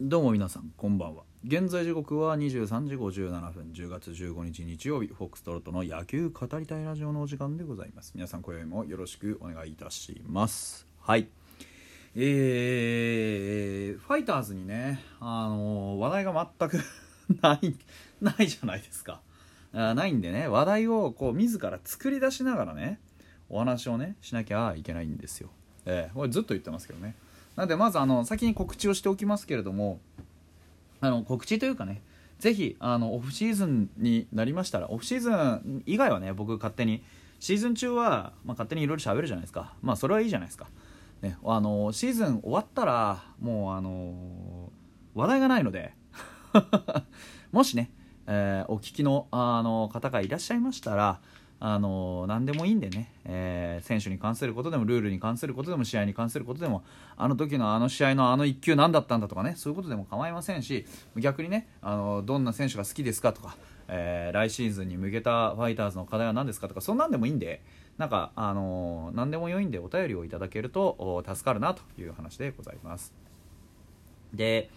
どうも皆さんこんばんは。現在時刻は23時57分10月15日日曜日フォックストロットの野球語りたいラジオのお時間でございます。皆さん今宵もよろしくお願いいたします。はい。えー、ファイターズにねあの話題が全く ないないじゃないですか。あないんでね話題をこう自ら作り出しながらねお話をねしなきゃいけないんですよ。えー、これずっと言ってますけどね。なのでまずあの先に告知をしておきますけれどもあの告知というかねぜひあのオフシーズンになりましたらオフシーズン以外はね僕勝手にシーズン中は、まあ、勝手にいろいろ喋るじゃないですか。まあそれはいいじゃないですか、ね、あのシーズン終わったらもうあの話題がないので もしね、えー、お聞きのあの方がいらっしゃいましたらあの何でもいいんでね、えー、選手に関することでもルールに関することでも試合に関することでもあの時のあの試合のあの1球何だったんだとかねそういうことでも構いませんし逆にねあのどんな選手が好きですかとか、えー、来シーズンに向けたファイターズの課題は何ですかとかそんなんでもいいんでなんかあの何でも良いんでお便りをいただけると助かるなという話でございます。で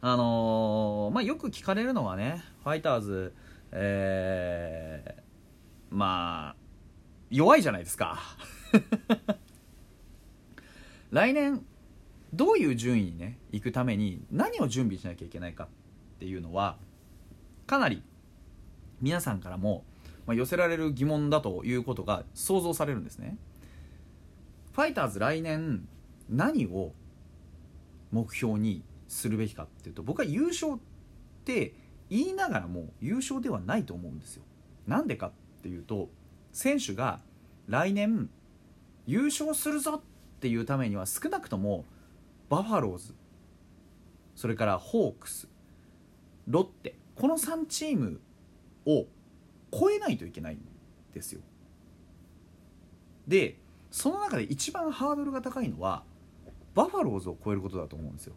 あの、まあ、よく聞かれるのはねファイターズ、えーまあ弱いじゃないですか。来年どういう順位にね行くために何を準備しなきゃいけないかっていうのはかなり皆さんからも、まあ、寄せられる疑問だということが想像されるんですね。ファイターズ来年何を目標にするべきかっていうと僕は優勝って言いながらも優勝ではないと思うんですよ。なんでかっていうと選手が来年優勝するぞっていうためには少なくともバファローズそれからホークスロッテこの3チームを超えないといけないんですよ。でその中で一番ハードルが高いのはバファローズを超えることだと思うんですよ。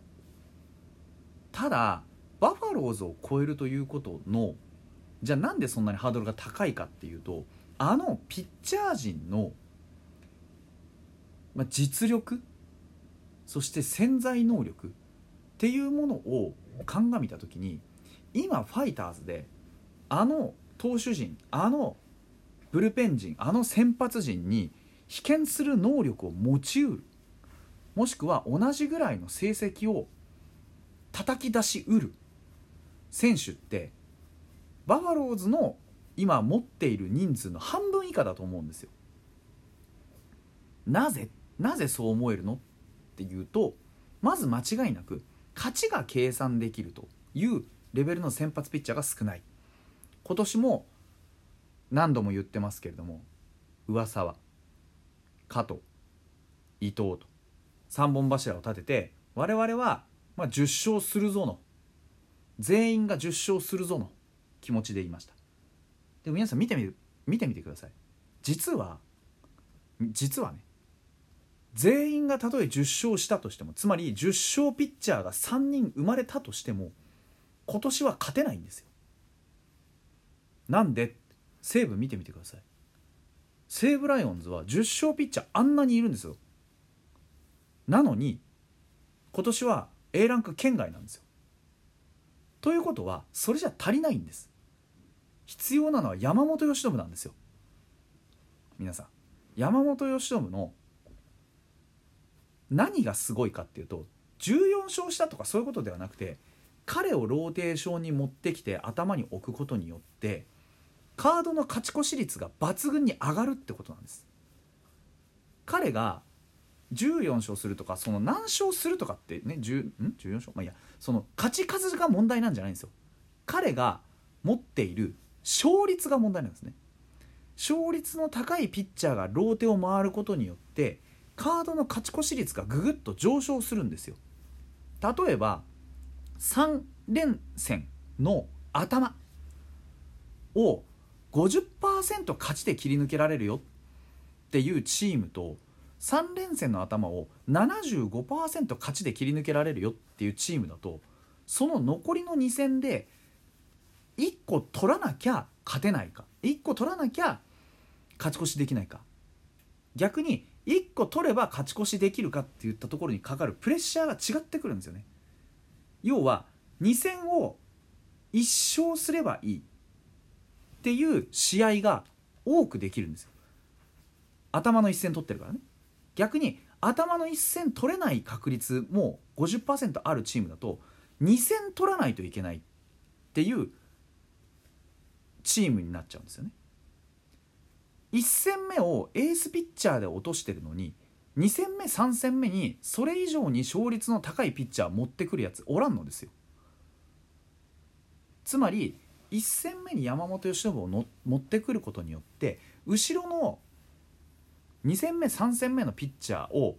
ただバファローズを超えるということのじゃあなんでそんなにハードルが高いかっていうとあのピッチャー陣の、まあ、実力そして潜在能力っていうものを鑑みた時に今ファイターズであの投手陣あのブルペン陣あの先発陣に被験する能力を持ちうるもしくは同じぐらいの成績を叩き出しうる選手ってバファローズの今持っている人数の半分以下だと思うんですよ。なぜなぜそう思えるのっていうとまず間違いなく勝ちが計算できるというレベルの先発ピッチャーが少ない。今年も何度も言ってますけれども上沢加藤伊藤と3本柱を立てて我々はま10勝するぞの。全員が10勝するぞの。気持ちでいました。でも皆さん見てみる見てみてください。実は実はね全員がたとえ10勝したとしてもつまり10勝ピッチャーが3人生まれたとしても今年は勝てないんですよ。なんで西武見てみてください。西武ライオンズは10勝ピッチャーあんなにいるんですよ。なのに今年は A ランク圏外なんですよ。ということはそれじゃ足りないんです。必要なのは山本由伸なんですよ。皆さん。山本由伸の何がすごいかっていうと14勝したとかそういうことではなくて彼をローテーションに持ってきて頭に置くことによってカードの勝ち越し率が抜群に上がるってことなんです。彼が14勝するとかその何勝するとかってね10ん？14勝まあいやその勝ち数が問題なんじゃないんですよ。彼が持っている勝率が問題なんですね。勝率の高いピッチャーがローテを回ることによってカードの勝ち越し率がぐぐっと上昇するんですよ。例えば3連戦の頭を50%勝ちで切り抜けられるよっていうチームと3連戦の頭を75%勝ちで切り抜けられるよっていうチームだとその残りの2戦で1個取らなきゃ勝てないか。1個取らなきゃ勝ち越しできないか。逆に1個取れば勝ち越しできるかっていったところにかかるプレッシャーが違ってくるんですよね。要は2戦を1勝すればいいっていう試合が多くできるんですよ。頭の一戦取ってるからね。逆に頭の一戦取れない確率も50%あるチームだと2戦取らないといけないっていうチームになっちゃうんですよね。1戦目をエースピッチャーで落としてるのに2戦目3戦目にそれ以上に勝率の高いピッチャー持ってくるやつおらんのですよ。つまり1戦目に山本由伸をの持ってくることによって後ろの2戦目3戦目のピッチャーを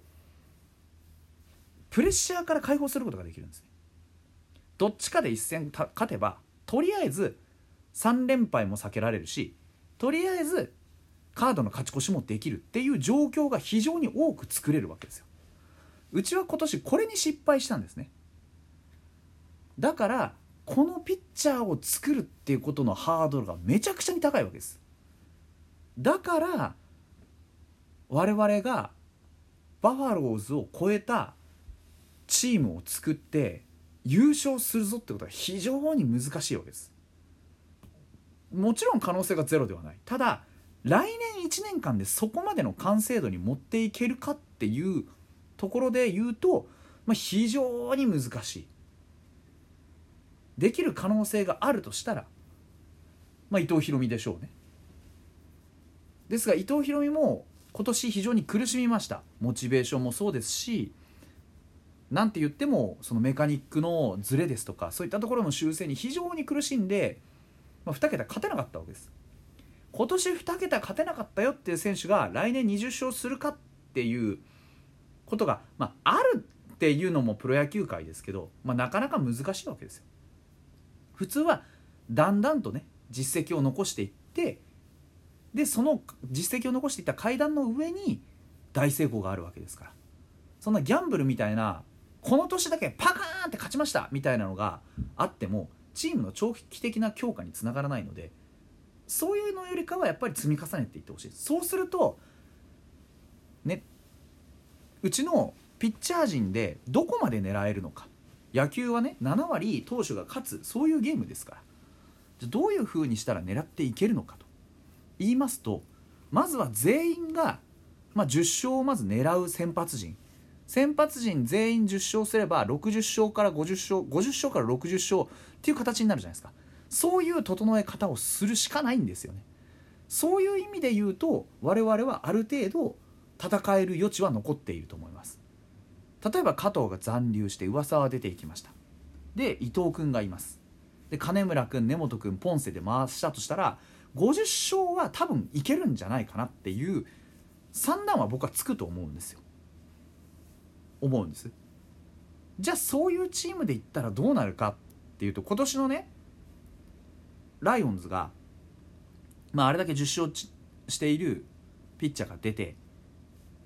プレッシャーから解放することができるんですね。どっちかで1戦勝てばとりあえず3連敗も避けられるしとりあえずカードの勝ち越しもできるっていう状況が非常に多く作れるわけですよ。うちは今年これに失敗したんですね。だからこのピッチャーを作るっていうことのハードルがめちゃくちゃに高いわけです。だから我々がバファローズを超えたチームを作って優勝するぞってことは非常に難しいわけです。もちろん可能性がゼロではない。ただ来年1年間でそこまでの完成度に持っていけるかっていうところで言うと、まあ、非常に難しい。できる可能性があるとしたら、まあ、伊藤大海でしょうね。ですが伊藤大海も今年非常に苦しみました。モチベーションもそうですしなんて言ってもそのメカニックのズレですとかそういったところの修正に非常に苦しんで、まあ、2桁勝てなかったわけです。今年2桁勝てなかったよっていう選手が来年20勝するかっていうことが、まあ、あるっていうのもプロ野球界ですけど、まあ、なかなか難しいわけですよ。普通はだんだんとね実績を残していってでその実績を残していった階段の上に大成功があるわけですから。そんなギャンブルみたいなこの年だけパカーンって勝ちましたみたいなのがあってもチームの長期的な強化につながらないのでそういうのよりかはやっぱり積み重ねていってほしい。そうするとねうちのピッチャー陣でどこまで狙えるのか。野球はね7割投手が勝つそういうゲームですから。じゃどういうふうにしたら狙っていけるのかと。言いますとまずは全員が、まあ、10勝をまず狙う先発陣。先発陣全員10勝すれば60勝から50勝50勝から60勝っていう形になるじゃないですか。そういう整え方をするしかないんですよね。そういう意味で言うと我々はある程度戦える余地は残っていると思います。例えば加藤が残留して噂は出ていきました。で伊藤君がいます。で金村君根本君ポンセで回したとしたら50勝は多分いけるんじゃないかなっていう算段は僕はつくと思うんですよ。思うんです。じゃあそういうチームでいったらどうなるかっていうと今年のねライオンズが、まあ、あれだけ10勝しているピッチャーが出て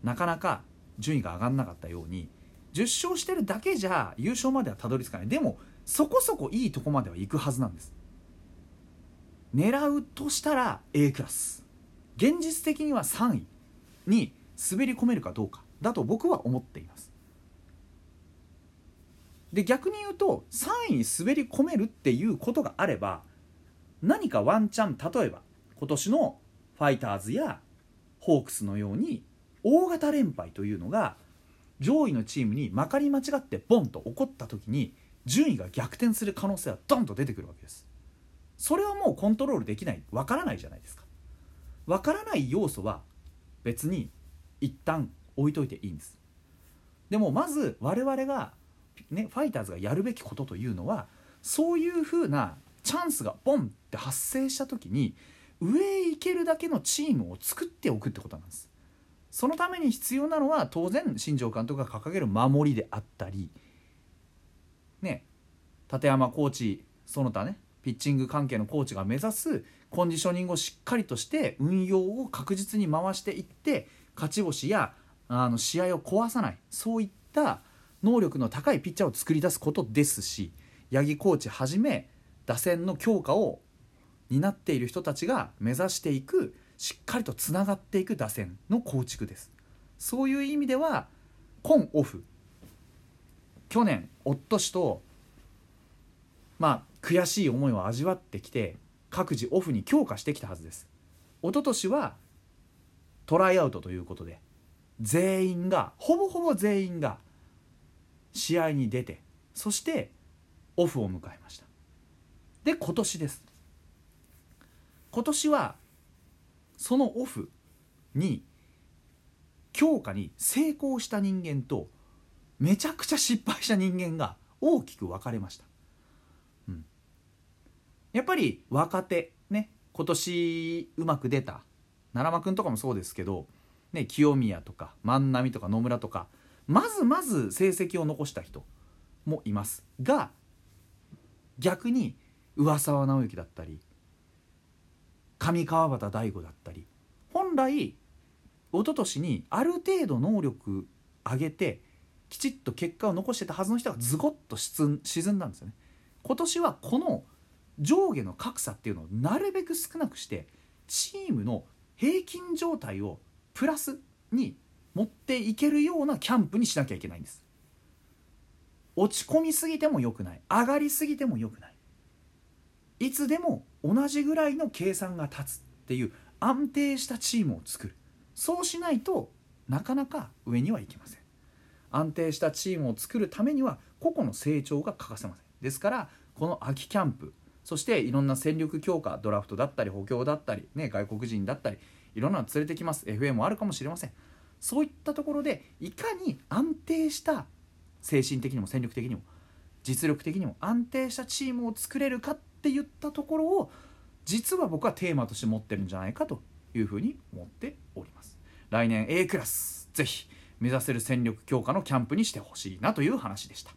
なかなか順位が上がんなかったように10勝してるだけじゃ優勝まではたどり着かない。でもそこそこいいとこまでは行くはずなんです。狙うとしたら A クラス。現実的には3位に滑り込めるかどうか。だと僕は思っています。で逆に言うと3位に滑り込めるっていうことがあれば何かワンチャン例えば今年のファイターズやホークスのように大型連敗というのが上位のチームにまかり間違ってボンと起こった時に順位が逆転する可能性はドンと出てくるわけです。それはもうコントロールできないわからないじゃないですか。わからない要素は別に一旦置いといていいんです。でもまず我々がねファイターズがやるべきことというのはそういうふうなチャンスがボンって発生した時に上へ行けるだけのチームを作っておくってことなんです。そのために必要なのは当然新庄監督が掲げる守りであったりね立山コーチその他ねピッチング関係のコーチが目指すコンディショニングをしっかりとして運用を確実に回していって勝ち星やあの試合を壊さないそういった能力の高いピッチャーを作り出すことですし八木コーチはじめ打線の強化を担っている人たちが目指していくしっかりとつながっていく打線の構築です。そういう意味では今オフ。去年おっとしとまあ悔しい思いを味わってきて各自オフに強化してきたはずです。一昨年はトライアウトということで全員がほぼほぼ全員が試合に出てそしてオフを迎えました。で今年です。今年はそのオフに強化に成功した人間とめちゃくちゃ失敗した人間が大きく分かれました、うん、やっぱり若手ね今年うまく出た奈良間君とかもそうですけど、ね、清宮とか万波とか野村とかまずまず成績を残した人もいますが逆に上沢直之だったり上川端大吾だったり本来一昨年にある程度能力上げてきちっと結果を残してたはずの人がズゴッと沈んだんですよね。今年はこの上下の格差っていうのをなるべく少なくしてチームの平均状態をプラスに持っていけるようなキャンプにしなきゃいけないんです。落ち込みすぎても良くない。上がりすぎても良くない。いつでも同じぐらいの計算が立つっていう安定したチームを作る。そうしないとなかなか上にはいきません。安定したチームを作るためには個々の成長が欠かせません。ですからこの秋キャンプそしていろんな戦力強化ドラフトだったり補強だったり、ね、外国人だったりいろんなの連れてきます。FA もあるかもしれません。そういったところでいかに安定した精神的にも戦力的にも実力的にも安定したチームを作れるかっていったところを実は僕はテーマとして持ってるんじゃないかというふうに思っております。来年 A クラスぜひ目指せる戦力強化のキャンプにしてほしいなという話でした。